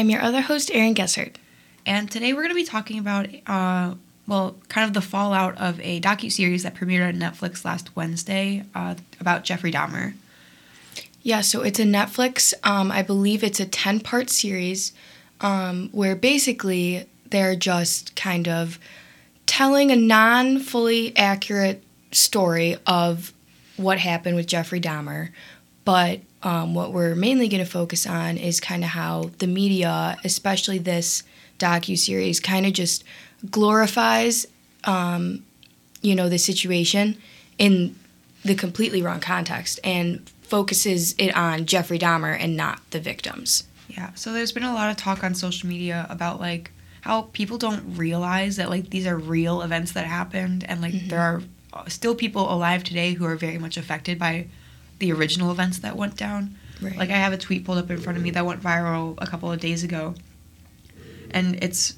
I'm your other host, Erin Gessert. And today we're going to be talking about, uh, well, kind of the fallout of a docu series that premiered on Netflix last Wednesday uh, about Jeffrey Dahmer. Yeah, so it's a Netflix. Um, I believe it's a ten part series um, where basically they're just kind of telling a non fully accurate story of what happened with Jeffrey Dahmer, but um, what we're mainly going to focus on is kind of how the media, especially this docu series, kind of just glorifies, um, you know, the situation in the completely wrong context and focuses it on Jeffrey Dahmer and not the victims. Yeah. So there's been a lot of talk on social media about like how people don't realize that like these are real events that happened and like mm-hmm. there are still people alive today who are very much affected by the original events that went down. Right. Like I have a tweet pulled up in front of me that went viral a couple of days ago. And it's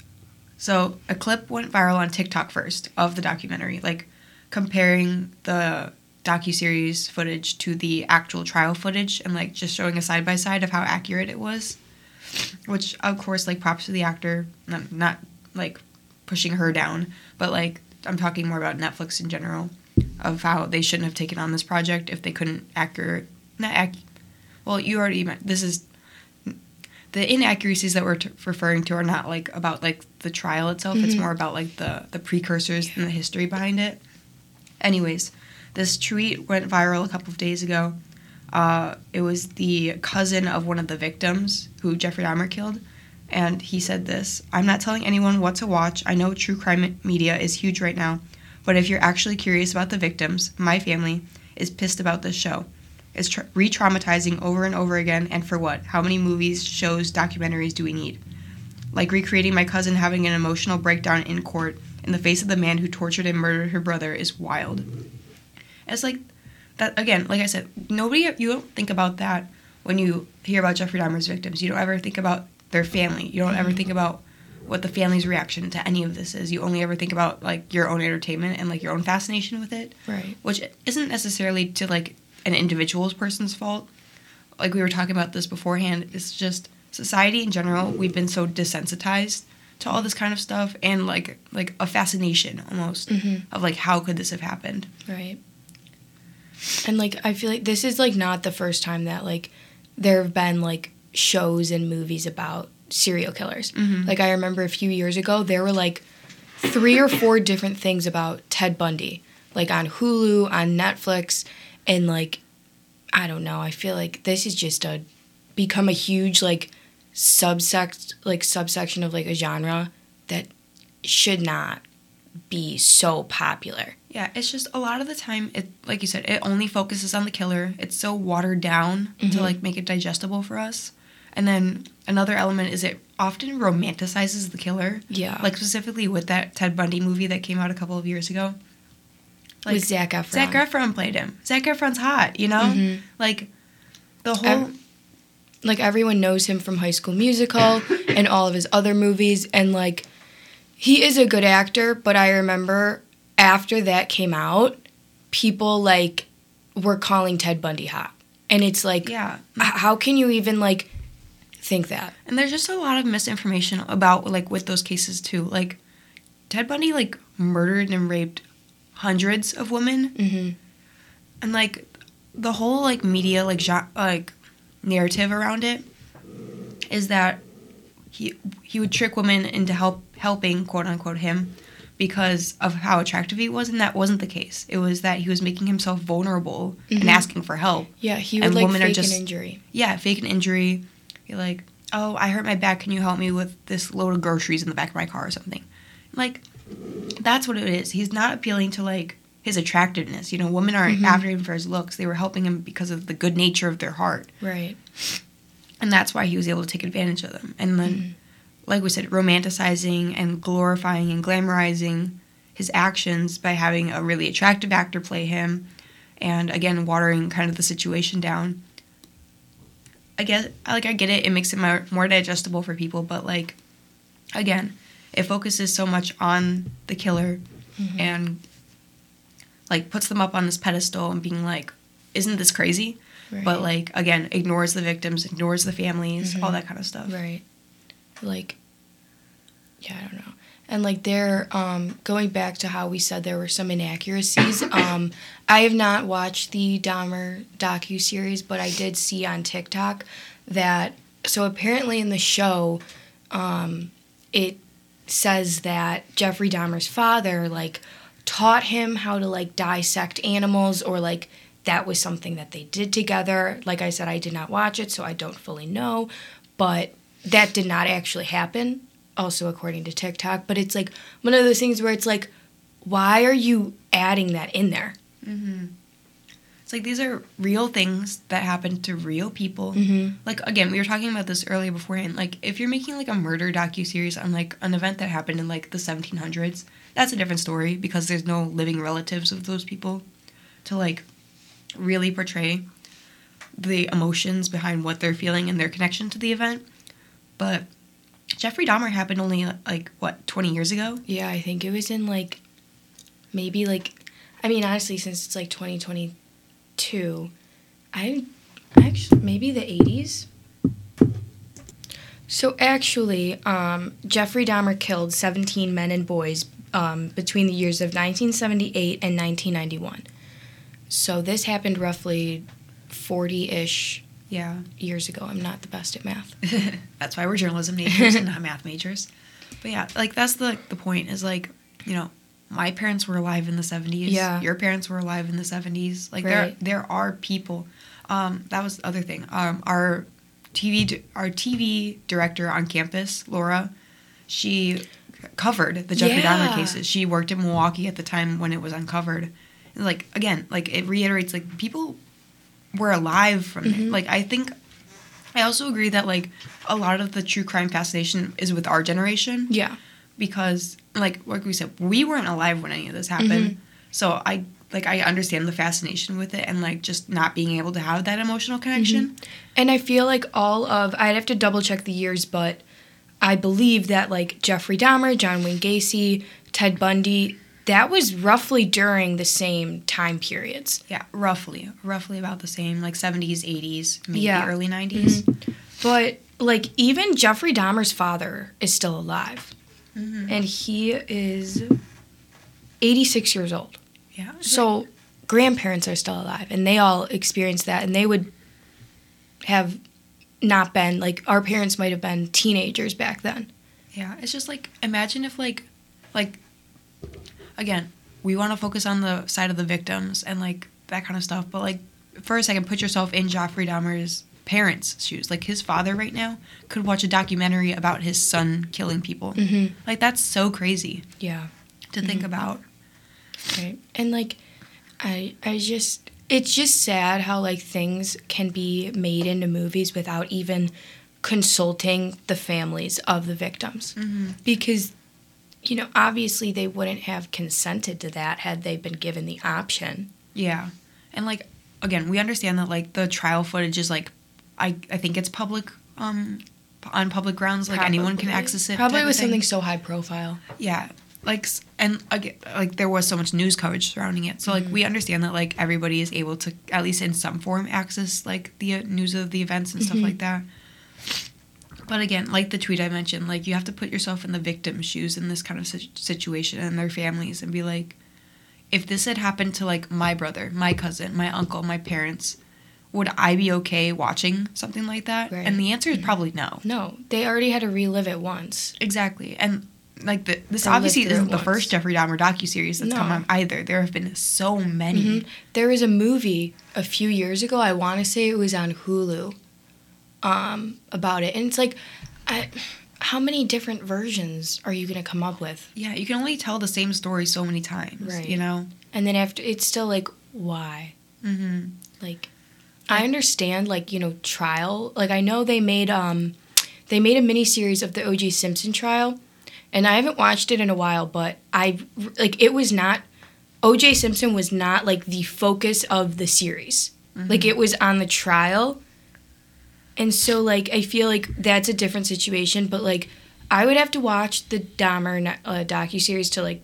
so a clip went viral on TikTok first of the documentary, like comparing the docu-series footage to the actual trial footage and like just showing a side by side of how accurate it was. Which of course like props to the actor, not, not like pushing her down, but like I'm talking more about Netflix in general of how they shouldn't have taken on this project if they couldn't accurate not ac- well you already meant this is the inaccuracies that we're t- referring to are not like about like the trial itself. Mm-hmm. it's more about like the the precursors and the history behind it. Anyways this tweet went viral a couple of days ago. Uh, it was the cousin of one of the victims who jeffrey dahmer killed and he said this i'm not telling anyone what to watch. I know true crime media is huge right now but if you're actually curious about the victims, my family is pissed about this show. It's tra- re traumatizing over and over again, and for what? How many movies, shows, documentaries do we need? Like recreating my cousin having an emotional breakdown in court in the face of the man who tortured and murdered her brother is wild. It's like that again, like I said, nobody you don't think about that when you hear about Jeffrey Dahmer's victims. You don't ever think about their family. You don't ever think about what the family's reaction to any of this is. You only ever think about like your own entertainment and like your own fascination with it. Right. Which isn't necessarily to like an individual's person's fault. Like we were talking about this beforehand, it's just society in general, we've been so desensitized to all this kind of stuff and like like a fascination almost mm-hmm. of like how could this have happened. Right. And like I feel like this is like not the first time that like there have been like shows and movies about serial killers. Mm-hmm. Like I remember a few years ago, there were like three or four different things about Ted Bundy, like on Hulu, on Netflix, and like I don't know. I feel like this is just a become a huge like subsect like subsection of like a genre that should not be so popular. Yeah, it's just a lot of the time it like you said, it only focuses on the killer. It's so watered down mm-hmm. to like make it digestible for us. And then another element is it often romanticizes the killer. Yeah. Like specifically with that Ted Bundy movie that came out a couple of years ago. Like with Zac Efron. Zac Efron played him. Zac Efron's hot, you know? Mm-hmm. Like the whole Ev- like everyone knows him from High School Musical and all of his other movies and like he is a good actor, but I remember after that came out, people like were calling Ted Bundy hot. And it's like yeah. how can you even like think that. And there's just a lot of misinformation about like with those cases too. Like Ted Bundy like murdered and raped hundreds of women. Mm-hmm. And like the whole like media like genre, like narrative around it is that he he would trick women into help helping quote unquote him because of how attractive he was and that wasn't the case it was that he was making himself vulnerable mm-hmm. and asking for help yeah he would and like women fake are just, an injury yeah fake an injury like, oh, I hurt my back. Can you help me with this load of groceries in the back of my car or something? Like, that's what it is. He's not appealing to like his attractiveness. You know, women aren't mm-hmm. after him for his looks. They were helping him because of the good nature of their heart. Right. And that's why he was able to take advantage of them. And then, mm-hmm. like we said, romanticizing and glorifying and glamorizing his actions by having a really attractive actor play him and again watering kind of the situation down I get like I get it. It makes it more, more digestible for people, but like again, it focuses so much on the killer mm-hmm. and like puts them up on this pedestal and being like, isn't this crazy? Right. But like again, ignores the victims, ignores the families, mm-hmm. all that kind of stuff. Right. like yeah, I don't know. And like they're um, going back to how we said there were some inaccuracies. um, I have not watched the Dahmer docu series, but I did see on TikTok that so apparently in the show, um, it says that Jeffrey Dahmer's father like taught him how to like dissect animals or like that was something that they did together. Like I said, I did not watch it, so I don't fully know, but that did not actually happen also according to TikTok, but it's like one of those things where it's like, why are you adding that in there? Mm-hmm. It's like these are real things that happen to real people. Mm-hmm. Like again, we were talking about this earlier beforehand. Like if you're making like a murder docu series on like an event that happened in like the 1700s, that's a different story because there's no living relatives of those people to like really portray the emotions behind what they're feeling and their connection to the event. But Jeffrey Dahmer happened only like what 20 years ago. Yeah, I think it was in like maybe like I mean honestly since it's like 2022, I actually maybe the 80s. So actually, um, Jeffrey Dahmer killed 17 men and boys um, between the years of 1978 and 1991. So this happened roughly 40-ish Yeah. years ago. I'm not the best at math. that's why we're journalism majors and not math majors. But yeah, like that's the the point is like, you know, my parents were alive in the 70s. Yeah. Your parents were alive in the 70s. Like Right. there there are people. Um that was the other thing. Um our TV our TV director on campus, Laura, she covered the Jeffrey Yeah. Dahmer cases. She worked in Milwaukee at the time when it was uncovered. Like again, like it reiterates like people were alive from it. Mhm. Like I think I also agree that like a lot of the true crime fascination is with our generation Yeah. because like like we said, we weren't alive when any of this happened. Mhm. So I like I understand the fascination with it and like just not being able to have that emotional connection. And I feel like all of I'd have to double check the years, but I believe that like Jeffrey Dahmer, John Wayne Gacy, Ted Bundy, that was roughly during the same time periods. Yeah, roughly, roughly about the same, like seventies, eighties, maybe Yeah. early 90s But like even Jeffrey Dahmer's father is still alive. Mhm. And he is 86 years old. Yeah. So grandparents are still alive and they all experienced that and they would have not been like our parents might have been teenagers back then. Yeah, it's just like imagine if like like again, we want to focus on the side of the victims and like that kind of stuff, but like for a second put yourself in Jeffrey Dahmer's parents' shoes. Like his father right now could watch a documentary about his son killing people. Mhm. Like that's so crazy Yeah. to think about. Right. And like I I just it's just sad how like things can be made into movies without even consulting the families of the victims. Mhm. Because you know, obviously they wouldn't have consented to that had they been given the option. Yeah. And like again, we understand that like the trial footage is like I I think it's public um on public grounds like anyone can access it. Probably with something so high profile. Yeah, like and again, like there was so much news coverage surrounding it. So like we understand that like everybody is able to at least in some form access like the uh, news of the events and stuff Mhm. like that. But again, like the tweet I mentioned, like you have to put yourself in the victim's shoes in this kind of situation and their families and be like, if this had happened to like my brother, my cousin, my uncle, my parents, would I be okay watching something like that? Right. And the answer is probably no. No, they already had to relive it once. Exactly, and like the, this live obviously isn't the once. first Jeffrey Dahmer docu series that's come out either. There have been so many. Mhm. There was a movie a few years ago. I want to say it was on Hulu. Um, about it, and it's like, I, how many different versions are you gonna come up with? Yeah, you can only tell the same story so many times. Right. You know. And then after, it's still like, why? Mm-hmm. Like, I understand, like you know, trial. Like I know they made um, they made a mini series of the O.J. Simpson trial, and I haven't watched it in a while. But I like it was not O.J. Simpson was not like the focus of the series. Like it was on the trial, and so like I feel like that's a different situation. But like I would have to watch the Dahmer uh, docu series to like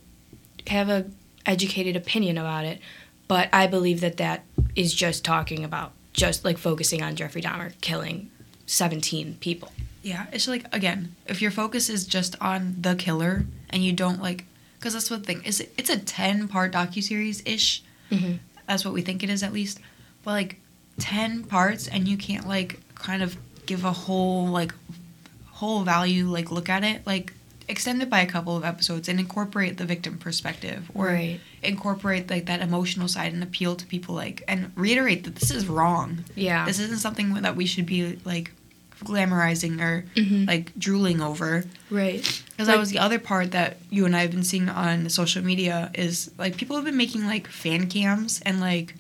have a educated opinion about it. But I believe that that is just talking about just like focusing on Jeffrey Dahmer killing 17 people. Yeah, it's like again, if your focus is just on the killer and you don't like, because that's what the thing is. It's a ten part docu series ish. Mm-hmm. That's what we think it is at least. But like ten parts, and you can't like kind of give a whole like whole value like look at it like extend it by a couple of episodes and incorporate the victim perspective or Right. incorporate like that emotional side and appeal to people like and reiterate that this is wrong Yeah. this isn't something that we should be like glamorizing or Mhm. like drooling over right. because that was the other part that you and I have been seeing on social media is like people have been making like fan cams and like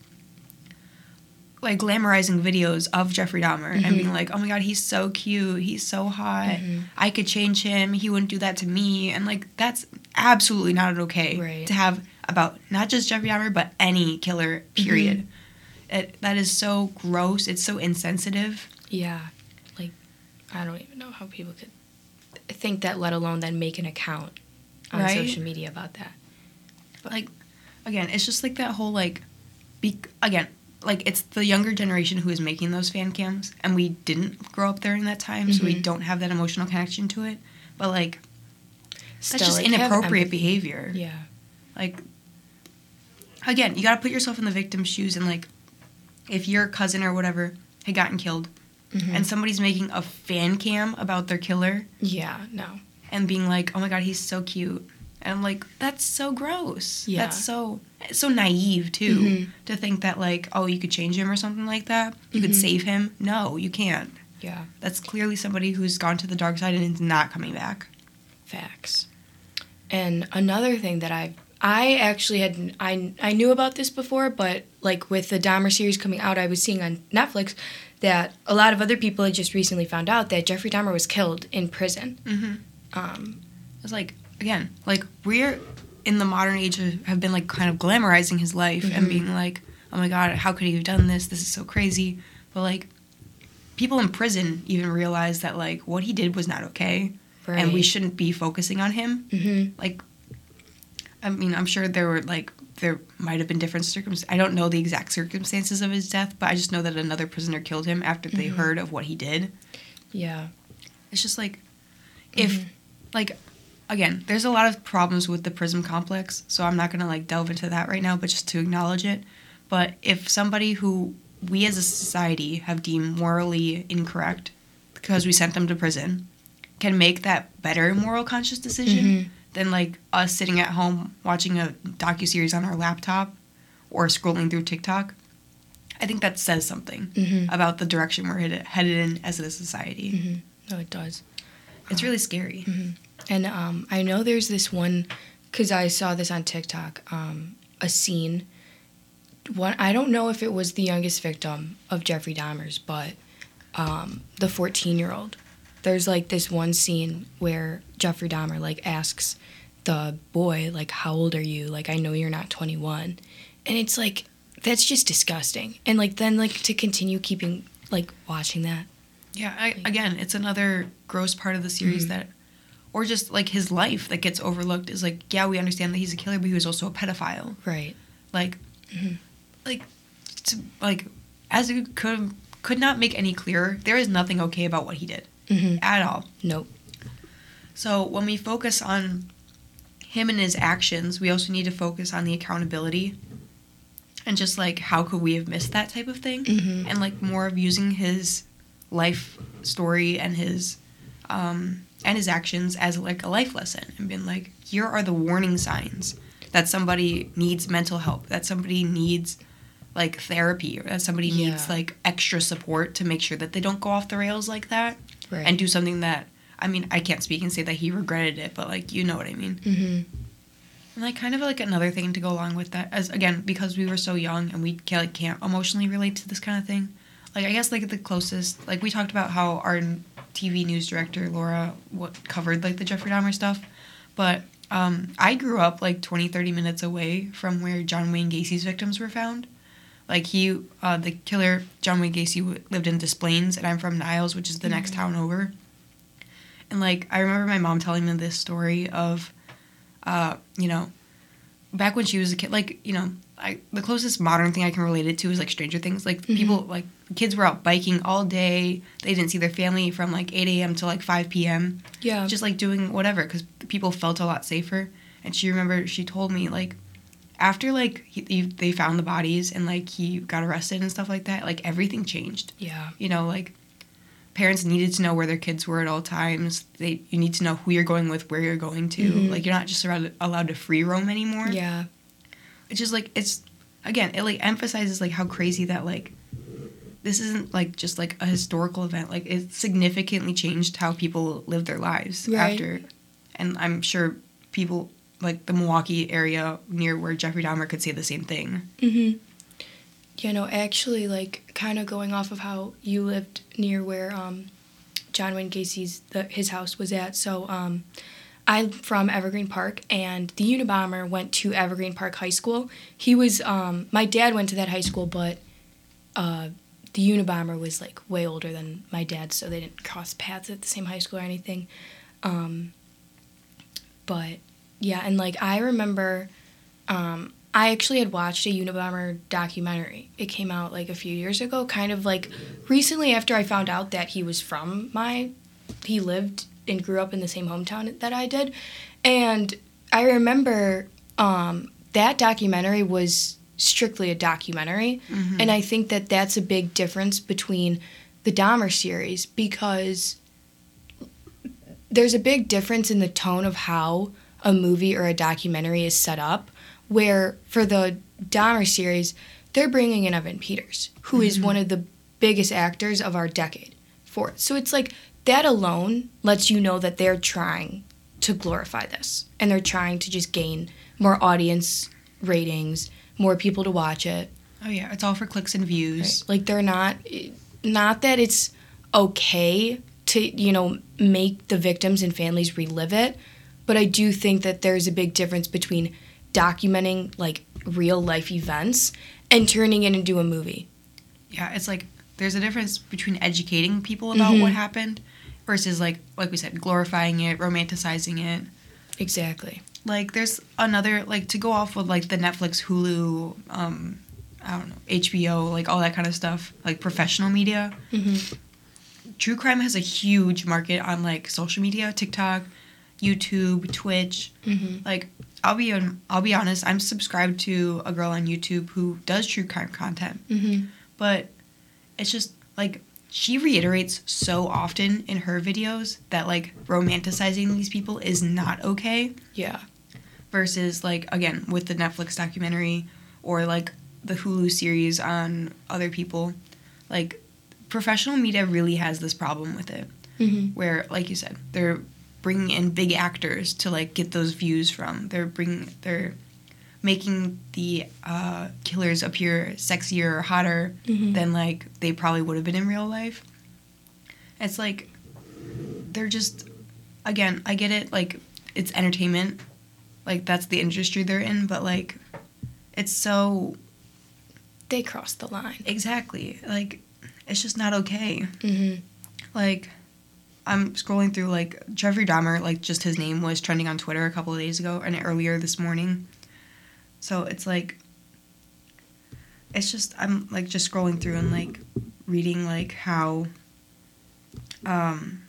like glamorizing videos of Jeffrey Dahmer and being Mhm. like, "Oh my god, he's so cute. He's so hot. Mhm. I could change him. He wouldn't do that to me." And like that's absolutely not okay Right. to have about not just Jeffrey Dahmer but any killer. Period. It, that is so gross. It's so insensitive. Yeah. Like, I don't even know how people could think that, let alone then make an account on Right? social media about that. But like again it's just like that whole like be again like it's the younger generation who is making those fan cams and we didn't grow up during that time so we Mhm. don't have that emotional connection to it but like Still, that's just like, inappropriate behavior Yeah. like again you got to put yourself in the victim's shoes and like if your cousin or whatever had gotten killed Mhm. and somebody's making a fan cam about their killer yeah, no. and being like, "Oh my god, he's so cute," and I'm like, "That's so gross. Yeah. That's so so naive too Mhm. to think that like, oh, you could change him or something like that. You could Mhm. save him. No, you can't. Yeah. That's clearly somebody who's gone to the dark side and is not coming back. Facts. And another thing that I I actually had I I knew about this before, but like with the Dahmer series coming out, I was seeing on Netflix that a lot of other people had just recently found out that Jeffrey Dahmer was killed in prison. Mm-hmm. Um, It's like again, like we're in the modern age of, have been like kind of glamorizing his life and Mhm. being like, "Oh my god, how could he have done this? This is so crazy." But like people in prison even realize that like what he did was not okay and we shouldn't be focusing on him. Mhm. Like, I mean, I'm sure there were like there might have been different circumstances. I don't know the exact circumstances of his death, but I just know that another prisoner killed him after they Mhm. heard of what he did. Yeah. It's just like, if Mhm. like, again, there's a lot of problems with the prison complex, so I'm not gonna like delve into that right now, but just to acknowledge it. But if somebody who we as a society have deemed morally incorrect because we sent them to prison can make that better moral conscious decision Mhm. than like us sitting at home watching a docu-series on our laptop or scrolling through TikTok. I think that says something Mhm. about the direction we're headed, headed in as a society. Mhm. No, it does. It's really scary. And um, I know there's this one, because I saw this on TikTok, um, a scene. One, I don't know if it was the youngest victim of Jeffrey Dahmer's, but um, the 14 year old. There's like this one scene where Jeffrey Dahmer like asks the boy like, "How old are you?" Like, I know you're not 21, and it's like that's just disgusting. And like then like to continue keeping like watching that. Yeah, I, again, it's another gross part of the series Mhm. that, or just like his life that gets overlooked is like, yeah, we understand that he's a killer, but he was also a pedophile. Right. Like, Mhm. like, to, like, as it could could not make any clearer, there is nothing okay about what he did hmm at all. Nope. So when we focus on him and his actions, we also need to focus on the accountability and just like how could we have missed that type of thing Mhm. and like more of using his life story and his um and his actions as like a life lesson and being like here are the warning signs that somebody needs mental help that somebody needs like therapy or that somebody needs like extra support to make sure that they don't go off the rails like that Right. and do something that I mean I can't speak and say that he regretted it, but like you know what I mean. hmm And like kind of like another thing to go along with that as again because we were so young and we can't, like can't emotionally relate to this kind of thing. Like I guess like the closest like we talked about how our TV news director Laura what covered like the Jeffrey Dahmer stuff, but um, I grew up like 20 30 minutes away from where John Wayne Gacy's victims were found. Like he, uh, the killer John Wayne Gacy w- lived in Des Plaines, and I'm from Niles, which is the next town over. And like I remember my mom telling me this story of, uh, you know, back when she was a kid, like you know, I, the closest modern thing I can relate it to is like Stranger Things. Like Mm-hmm. people, like kids were out biking all day. They didn't see their family from like 8 a.m. to like 5 p.m. Yeah. Just like doing whatever because people felt a lot safer. And she remembered, she told me like after like he, he, they found the bodies and like he got arrested and stuff like that, like everything changed. yeah. You know, like parents needed to know where their kids were at all times. They you need to know who you're going with, where you're going to. Mhm. Like you're not just allowed, allowed to free roam anymore Yeah. It's just like it's again it like emphasizes like how crazy that like this isn't like just like a historical event like it significantly changed how people live their lives Right. after and i'm sure people like the milwaukee area near where jeffrey dahmer could say the same thing Mm-hmm. You know, actually, like, kind of going off of how you lived near where um, John Wayne Gacy's the, his house was at. So, um, I'm from Evergreen Park, and the Unabomber went to Evergreen Park High School. He was, um, my dad went to that high school, but uh, the Unabomber was like way older than my dad, so they didn't cross paths at the same high school or anything. Um, but yeah, and like I remember, um, I actually had watched a Unabomber documentary. It came out like a few years ago, kind of like recently after I found out that he was from my, he lived and grew up in the same hometown that I did, and I remember um, that documentary was strictly a documentary, and I think that that's a big difference between the Dahmer series because there's a big difference in the tone of how a movie or a documentary is set up. Where for the Dahmer series, they're bringing in Evan Peters, who is one of the biggest actors of our decade for it. So it's like that alone lets you know that they're trying to glorify this and they're trying to just gain more audience ratings, more people to watch it. oh yeah it's all for clicks and views Like they're not not that it's okay to, you know, make the victims and families relive it, but I do think that there's a big difference between documenting like real life events and turning it into a movie. yeah it's like there's a difference between educating people about Mhm. what happened versus like like we said glorifying it romanticizing it Exactly. like there's another like to go off with like the Netflix, Hulu, um, I don't know, HBO, like all that kind of stuff, like professional media. Mhm. True crime has a huge market on like social media, TikTok, YouTube, Twitch. Mhm. Like I'll be I'll be honest, I'm subscribed to a girl on YouTube who does true crime content, Mhm. but it's just like she reiterates so often in her videos that like romanticizing these people is not okay Yeah. versus like again with the Netflix documentary or like the Hulu series on other people like professional media really has this problem with it Mhm. where like you said they're bringing in big actors to like get those views from they're bringing they're making the uh, killers appear sexier or hotter Mhm. than like they probably would have been in real life it's like they're just again i get it like it's entertainment like that's the industry they're in but like it's so They crossed the line. exactly like it's just not okay Mhm. like i'm scrolling through like jeffrey dahmer like just his name was trending on twitter a couple of days ago and earlier this morning so it's like it's just i'm like just scrolling through and like reading like how um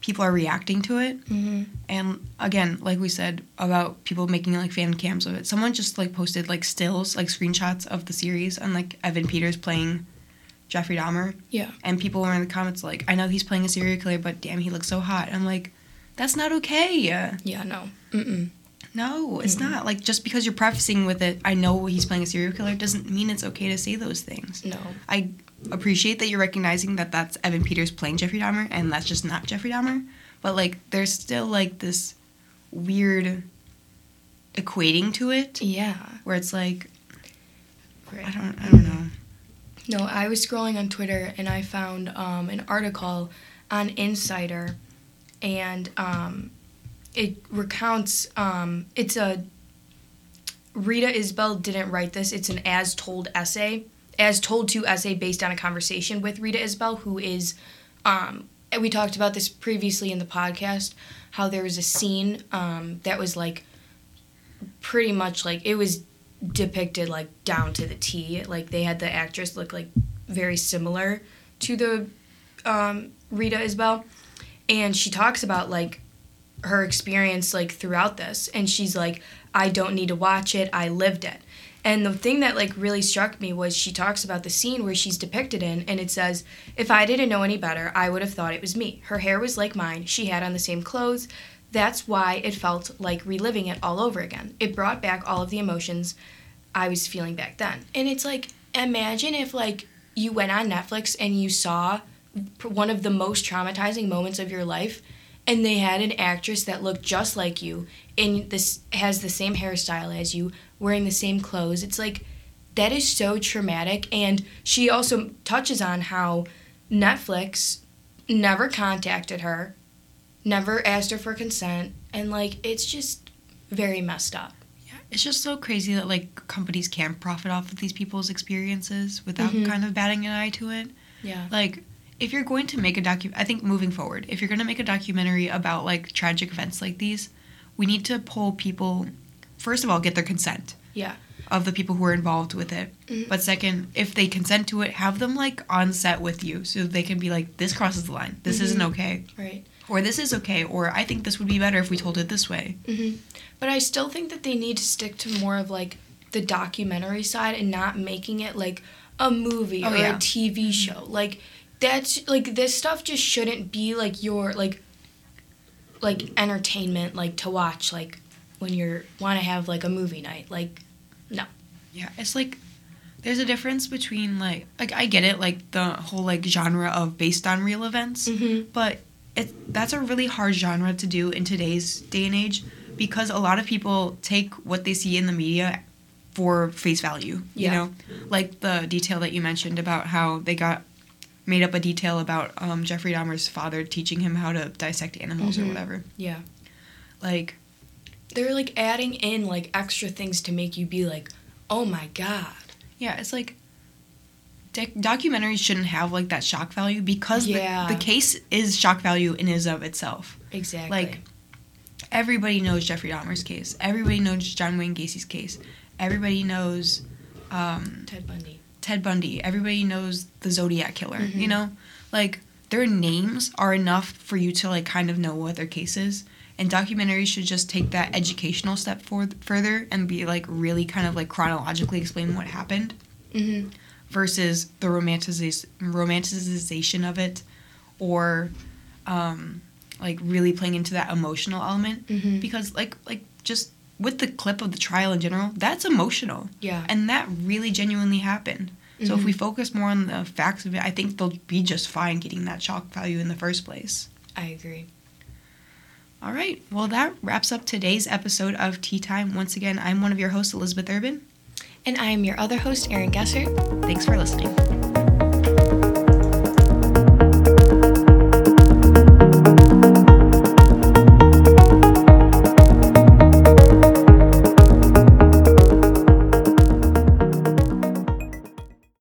people are reacting to it Mhm. and again, like we said about people making like fan cams of it, someone just like posted like stills, like screenshots of the series and like Evan Peters playing Jeffrey Dahmer. Yeah. And people were in the comments like, I know he's playing a serial killer, but damn, he looks so hot. I'm like, that's not okay. Yeah, Yeah, no. Mm-mm. No, it's not. Like, just because you're prefacing with it, I know he's playing a serial killer, doesn't mean it's okay to say those things. No. I appreciate that you're recognizing that that's Evan Peters playing Jeffrey Dahmer and that's just not Jeffrey Dahmer. But like, there's still like this weird equating to it Yeah. where it's like, I don't, I don't know. No, I was scrolling on Twitter and I found um, an article on Insider, and um, it recounts. Um, it's a Rita Isbell didn't write this. It's an as told essay, as told to essay based on a conversation with Rita Isbell, who is. Um, we talked about this previously in the podcast. How there was a scene um, that was like pretty much like it was depicted like down to the T. Like they had the actress look like very similar to the um, Rita Isbell, and she talks about like her experience like throughout this, and she's like, I don't need to watch it, I lived it. And the thing that like really struck me was she talks about the scene where she's depicted in and it says, "If I didn't know any better, I would have thought it was me. Her hair was like mine. She had on the same clothes. That's why it felt like reliving it all over again. It brought back all of the emotions I was feeling back then." And it's like imagine if like you went on Netflix and you saw one of the most traumatizing moments of your life and they had an actress that looked just like you and this has the same hairstyle as you wearing the same clothes it's like that is so traumatic and she also touches on how netflix never contacted her never asked her for consent and like it's just very messed up Yeah, it's just so crazy that like companies can profit off of these people's experiences without Mhm. kind of batting an eye to it. yeah Like, if you're going to make a docu, I think moving forward, if you're going to make a documentary about like tragic events like these, we need to pull people. First of all, get their consent yeah of the people who are involved with it. Mhm. But second, if they consent to it, have them like on set with you so they can be like, this crosses the line. This isn't Mhm. okay. right Or this is okay. Or I think this would be better if we told it this way. hmm But I still think that they need to stick to more of like the documentary side and not making it like a movie Oh, or yeah. a TV show. Like that's like this stuff just shouldn't be like your like like entertainment like to watch like when you're want to have like a movie night. Like no. Yeah, it's like there's a difference between like like I get it like the whole like genre of based on real events, Mhm. but it that's a really hard genre to do in today's day and age because a lot of people take what they see in the media for face value. You Yeah. know, like the detail that you mentioned about how they got made up a detail about um, Jeffrey Dahmer's father teaching him how to dissect animals or Mhm. whatever. yeah. Like They're like adding in like extra things to make you be like, "Oh my god." Yeah, it's like doc- documentaries shouldn't have like that shock value because Yeah. the, the case is shock value in is of itself. Exactly. Like everybody knows Jeffrey Dahmer's case. Everybody knows John Wayne Gacy's case. Everybody knows um, Ted Bundy. Ted Bundy. Everybody knows the Zodiac killer. Mhm. You know, like their names are enough for you to like kind of know what their case is. And documentaries should just take that educational step for- further and be like really kind of like chronologically explain what happened Mhm. versus the romanticization romanticization of it or um like really playing into that emotional element Mhm. because like like just with the clip of the trial in general that's emotional. Yeah. and that really genuinely happened. So if we mm-hmm. focus more on the facts of it i think they'll be just fine getting that shock value in the first place. I agree. all right. Well that wraps up today's episode of tea time. Once again i'm one of your hosts elizabeth urban. And I am your other host, Erin Gesser. thanks for listening